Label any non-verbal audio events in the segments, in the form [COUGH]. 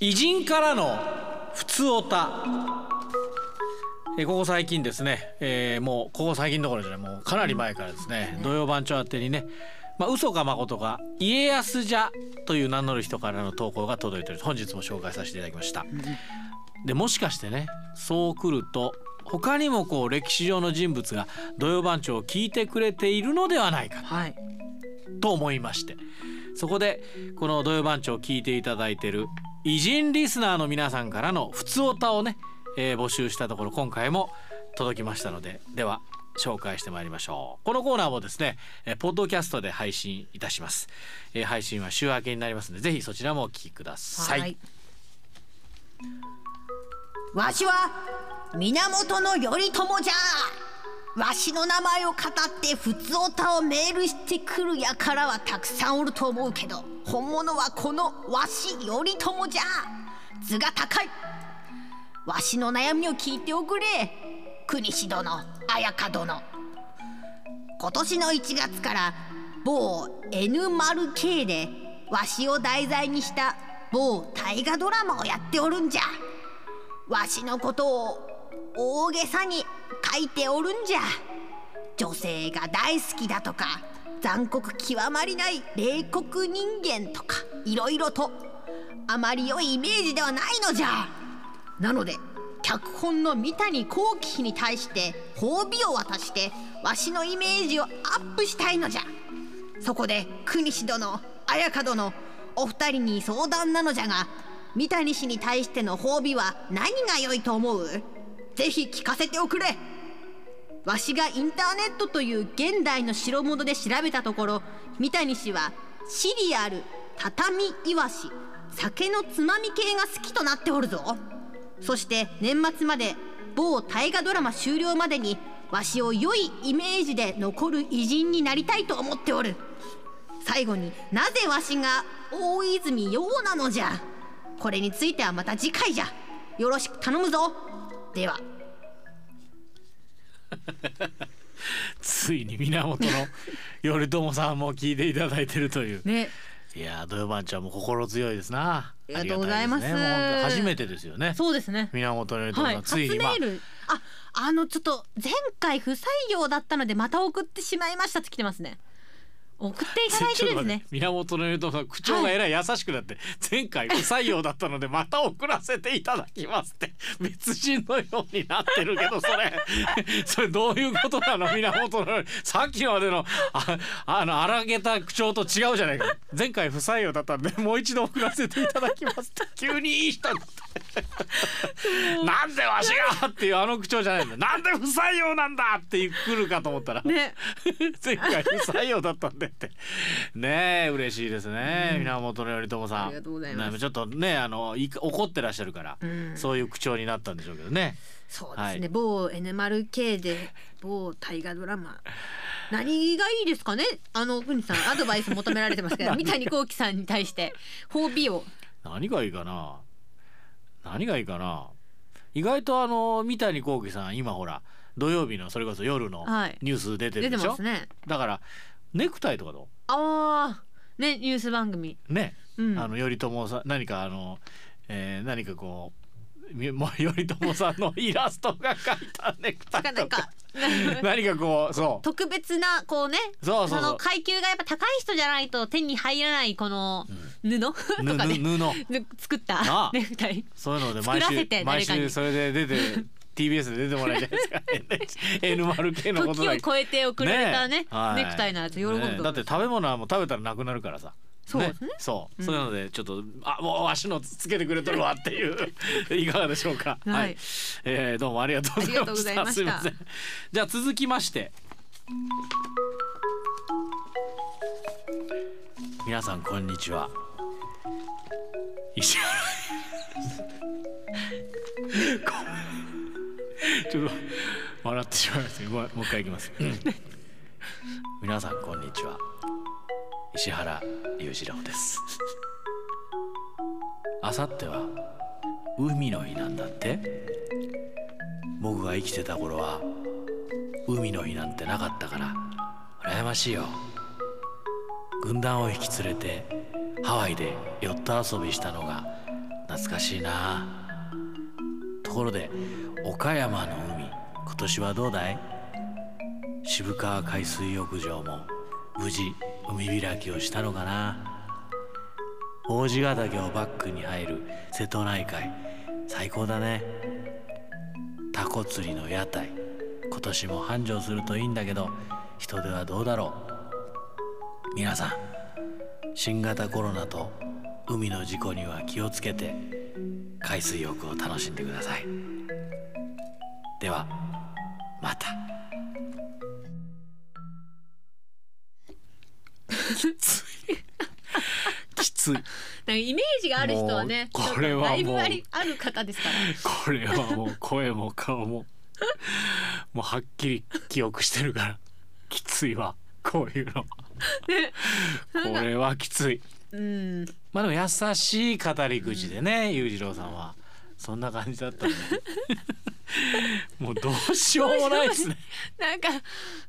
偉人からの普通おたえここ最近ですね、えー、もうここ最近どころじゃない。もうかなり前からですね。土曜番長宛てにね。まあ、嘘か誠か家康じゃという名乗る人からの投稿が届いている本日も紹介させていただきました。でもしかしてねそう来ると他にもこう歴史上の人物が土曜番長を聞いてくれているのではないか、はい、と思いまして。そこでこの土曜番長を聞いていただいている偉人リスナーの皆さんからの普通歌をね、えー、募集したところ今回も届きましたのででは紹介してまいりましょう。このコーナーもですね、えー、ポッドキャストで配信いたします、えー、配信は週明けになりますのでぜひそちらもお聞きください、はい、わしは源頼朝じゃ。わしの名前を語って普通おたをメールしてくるやからはたくさんおると思うけど。本物はこのわし頼朝じゃ。図が高い。わしの悩みを聞いておくれ。国士殿綾香殿。今年の1月から某 N○K でわしを題材にした某大河ドラマをやっておるんじゃ。わしのことを大げさに書いておるんじゃ。女性が大好きだとか残酷極まりない冷酷人間とかいろいろとあまり良いイメージではないのじゃ。なので脚本の三谷幸喜に対して褒美を渡してわしのイメージをアップしたいのじゃ。そこで国士殿綾香殿お二人に相談なのじゃが三谷氏に対しての褒美は何が良いと思う？ぜひ聞かせておくれ。わしがインターネットという現代の代物で調べたところ三谷氏はシリアル畳いわし酒のつまみ系が好きとなっておるぞ。そして年末まで某大河ドラマ終了までにわしを良いイメージで残る偉人になりたいと思っておる。最後になぜわしが大泉洋なのじゃ。これについてはまた次回じゃ。よろしく頼むぞ。では。[LAUGHS] ついに源頼朝さんも聞いていただいてるという。ね。いや土曜番長も心強いですな。ありがとうございます、ね、初めてですよね。そうですね。源頼朝さん、はい、ついに、まあ、ああのちょっと前回不採用だったのでまた送ってしまいましたって来てますね送っていただいてるんですね。[LAUGHS] 源頼朝さん口調がえらい優しくなって、はい、前回不採用だったのでまた送らせていただきますって [LAUGHS] 別人のようになってるけどそれ。[LAUGHS] それどういうことなの？源頼。さっきまでのああの荒げた口調と違うじゃないか。前回不採用だったんでもう一度送らせていただきますって急にいい人になって。なんでわしがっていうあの口調じゃないんだなんで不採用なんだって来るかと思ったら、ね、前回不採用だったんでって。ねえ嬉しいですね、うん、源頼朝さん。ありがとうございます。ちょっとねあの怒ってらっしゃるから、うん、そういう口調になったんでしょうけどね。そうですね、はい、某 N○K で某大河ドラマ。何がいいですかね？あの国さんアドバイス求められてますけど [LAUGHS] 三谷幸喜さんに対して褒美を。何がいいかな？何がいいかな？意外とあの三谷幸喜さん今ほら土曜日のそれこそ夜のニュース出てるでしょ、はい、ね、だからネクタイとかどう？ああねニュース番組。ね、うん、あの頼朝さん何かあの、えー、何かこう [LAUGHS] もう頼朝さんのイラストが描いたネクタイとか。[LAUGHS] 何かこうそう。特別なこうねそうそうの階級がやっぱ高い人じゃないと手に入らないこの布、うん、[LAUGHS] とかね。布。作ったネクタイ。そういうので毎週毎週それで出て TBS で出てもらいたいですか？[LAUGHS] N○K のこと時を超えて送られたね、ねはい、ネクタイのやつ喜ぶ、ね、だって食べ物はもう食べたらなくなるからさそうね。そう、そういうのでちょっとあもうわしのつけてくれとるわっていう [LAUGHS] いかがでしょうか？はい、えー、どうもありがとうございました。すみません。じゃあ続きまして。皆さんこんにちは。石原。[LAUGHS] ちょっと笑ってしまいました。もう一回いきます。皆さんこんにちは。石原裕次郎ですあさっては海の日なんだって？僕が生きてた頃は海の日なんてなかったから羨ましいよ軍団を引き連れてハワイでヨット遊びしたのが懐かしいなところで岡山の海今年はどうだい？渋川海水浴場も無事海開きをしたのかな？王子ヶ岳をバックに入る瀬戸内海最高だね。タコ釣りの屋台今年も繁盛するといいんだけど人手はどうだろう？皆さん新型コロナと海の事故には気をつけて海水浴を楽しんでください。ではまた。[LAUGHS] きつい。なんかイメージがある人はねこれはだいぶありある方ですから。これはもう声も顔も。もうはっきり記憶してるから。きついわこういうの。[LAUGHS] これはきついうん。まあでも優しい語り口でね裕次郎さんは。そんな感じだったんで。[LAUGHS] もうどうしようもないですね。なんか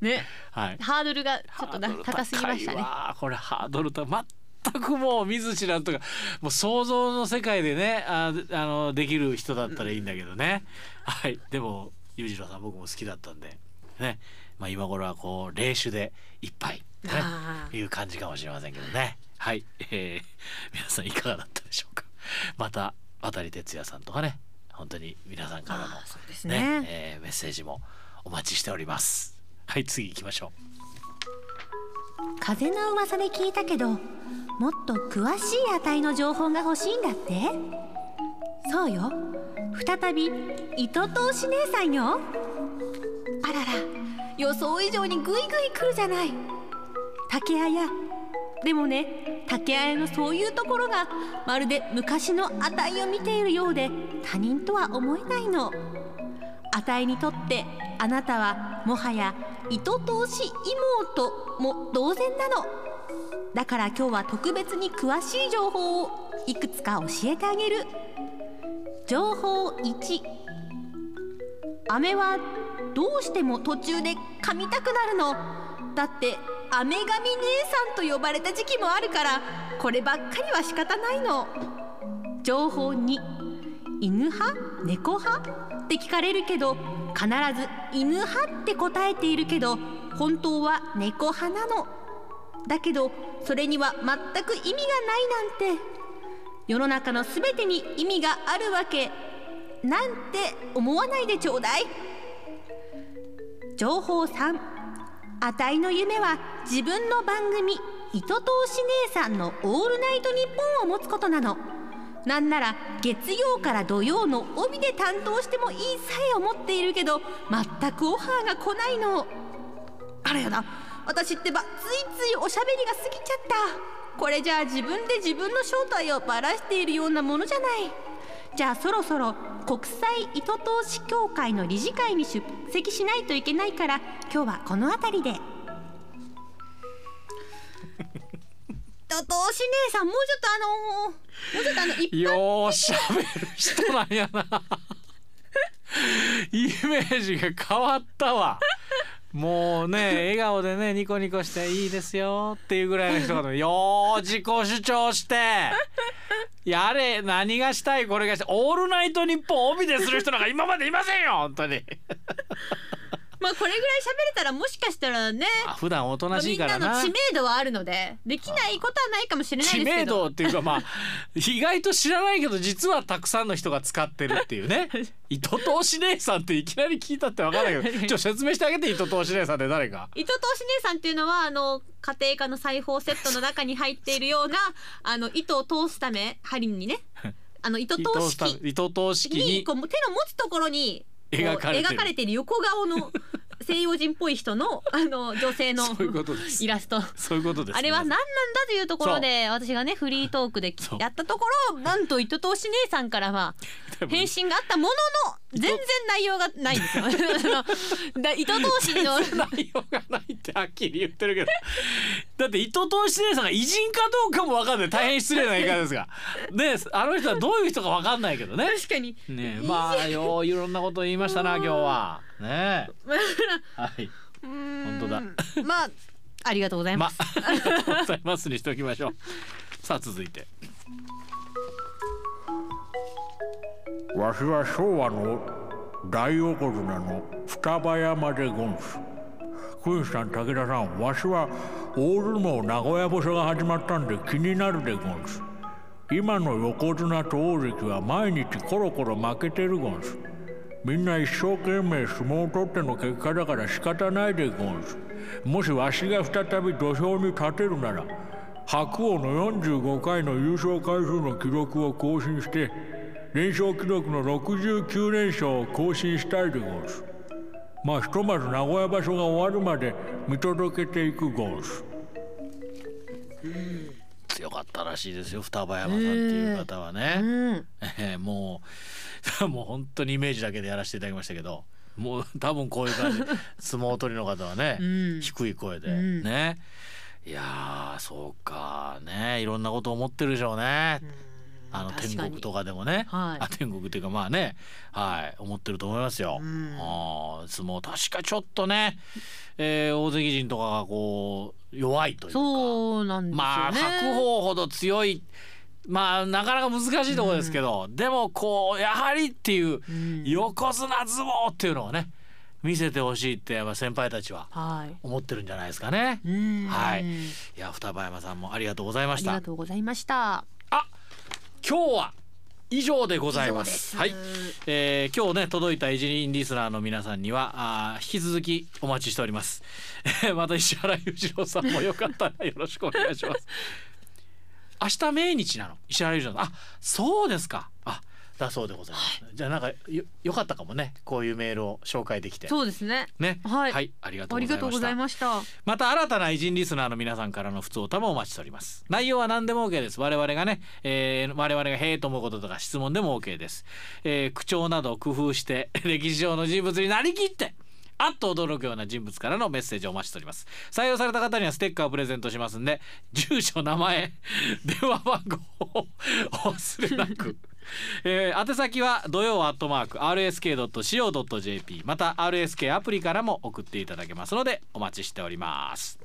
ねはい。ハードルがちょっとな高すぎましたね。わこれハードルと全くもう見ず知らずとか。もう想像の世界でねああのできる人だったらいいんだけどね、はい。でも裕次郎さん僕も好きだったんで。ね。まあ今頃はこう冷酒で一杯ね。あいう感じかもしれませんけどねはい、えー、[LAUGHS] 皆さんいかがだったでしょうか？また渡哲也さんとかね。本当に皆さんからのね。ねえーメッセージもお待ちしております。はい次行きましょう。風の噂で聞いたけどもっと詳しい値の情報が欲しいんだって？そうよ。再び糸通し姉さんよ。あらら予想以上にグイグイ来るじゃない。竹綾でもね竹綾のそういうところがまるで昔の値を見ているようで他人とは思えないの。値にとってあなたはもはや糸通し妹も同然なの。だから今日は特別に詳しい情報をいくつか教えてあげる。情報1飴はどうしても途中で噛みたくなるの。だって飴神姉さんと呼ばれた時期もあるからこればっかりは仕方ないの。情報2犬派猫派って聞かれるけど必ず犬派って答えているけど本当は猫派なの。だけどそれには全く意味がないなんて。世の中の全てに意味があるわけ。なんて思わないでちょうだい。情報3あたいの夢は自分の番組「糸通し姉さんのオールナイトニッポン」を持つことなの。なんなら月曜から土曜の帯で担当してもいいさえ思っているけど全くオファーが来ないの。あらやだ私ってばついついおしゃべりが過ぎちゃった。これじゃあ自分で自分の正体をばらしているようなものじゃない。じゃあそろそろ国際糸通し協会の理事会に出席しないといけないから今日はこの辺りで。[LAUGHS] 糸通し姉さんもうちょっとあのもうちょっとあの一般ようしゃべる人なんやな。イメージが変わったわ。もうね笑顔でねニコニコしていいですよっていうぐらいの人がよう自己主張してやれ何がしたいこれがしたい。オールナイトニッポン帯でする人なんか今までいませんよ本当に。まあこれぐらい喋れたらもしかしたらねあ普段おとなしいからな。の知名度はあるのでできないことはないかもしれない知名ですけど。度っていうかまあ意外と知らないけど実はたくさんの人が使ってるっていうね。糸通し姉さんっていきなり聞いたってわからないけど [LAUGHS] ちょっと説明してあげて糸通し姉さんって誰か。糸通し姉さんっていうのはあの家庭科の裁縫セットの中に入っているようなあの糸を通すため針にね。[LAUGHS] あの糸通し機糸通し機ににこう手の持つところに描かれてる。描かれている横顔の [LAUGHS] 西洋人っぽい人のあの女性のイラスト。そういうことです。あれは何なんだというところで私がねフリートークでやったところなんと糸通し姉さんからは返信があったものの全然内容がないんですよ。[LAUGHS] だ糸通しの。内容がないってはっきり言ってるけど。だって糸通し姉さんが偉人かどうかもわかんない。大変失礼な言い方ですが。であの人はどういう人かわかんないけどね。確かに。ねえまあよういろんなこと言いましたな今日は。ね。え [LAUGHS] はい。本当だ。まあありがとうございま。ますありがとうございます [LAUGHS] にしておきましょう。さあ続いてわしは昭和の大横綱の双葉山でゴンス。クインさん武田さんわしは大相撲名古屋場所が始まったんで気になるでゴンス。今の横綱と大関は毎日コロコロ負けてるゴンス。みんな一生懸命相撲を取っての結果だから仕方ないでゴンス。もしわしが再び土俵に立てるなら白鵬の45回の優勝回数の記録を更新して連勝記録の69連勝を更新したいでゴンスまあひとまず名古屋場所が終わるまで見届けていくゴンス強かったらしいですよ双葉山さんっていう方はね、うん。えーもう [LAUGHS] もう本当にイメージだけでやらせていただきましたけどもう多分こういう感じ。[LAUGHS] 相撲取りの方はね、うん。低い声で、ん。ね。いやーそうかね。いろんなこと思ってるでしょうね。あの天国とかでもね、はい。あ天国っていうかまあね。はい。思ってると思いますよ。ん。あー相撲確かちょっとね、えー大関陣とかがこう弱いというか。そうなんですよね。まあ白鵬ほど強い。まあなかなか難しいところですけど、でもこうやはりっていううん。横綱相撲っていうのをね見せてほしいってやっぱ先輩たちははい。思ってるんじゃないですかね。うん。はい。いや双葉山さんもありがとうございまありした。がとうございました今日は以上でございます。はいえー今日ね届いたイジリンリスナーの皆さんにはあー引き続きお待ちしております。[LAUGHS] また石原裕次郎さんもよかったらよろしくお願いします。明日命日なの？石原裕次郎さん。あそうですか。あだそうでございます。じゃあなんかよよかったかもね。こういうメールを紹介できて。そうですね。ね。はい。ありがとうありがとうございす。ました。また新たな偉人リスナーの皆さんからの普通歌もお待ちしております。内容は何でも OK です。我々がね、えー我々がへえと思うこととか質問でも OK です、えー口調などを工夫して [LAUGHS] 歴史上の人物になりきってあっと驚くような人物からのメッセージをお待ちしております。採用された方にはステッカーをプレゼントしますんで住所名前 [LAUGHS] 電話番号をお忘れなくえー宛先は土曜アットマーク RSK.CO.JP また RSK アプリからも送っていただけますのでお待ちしております。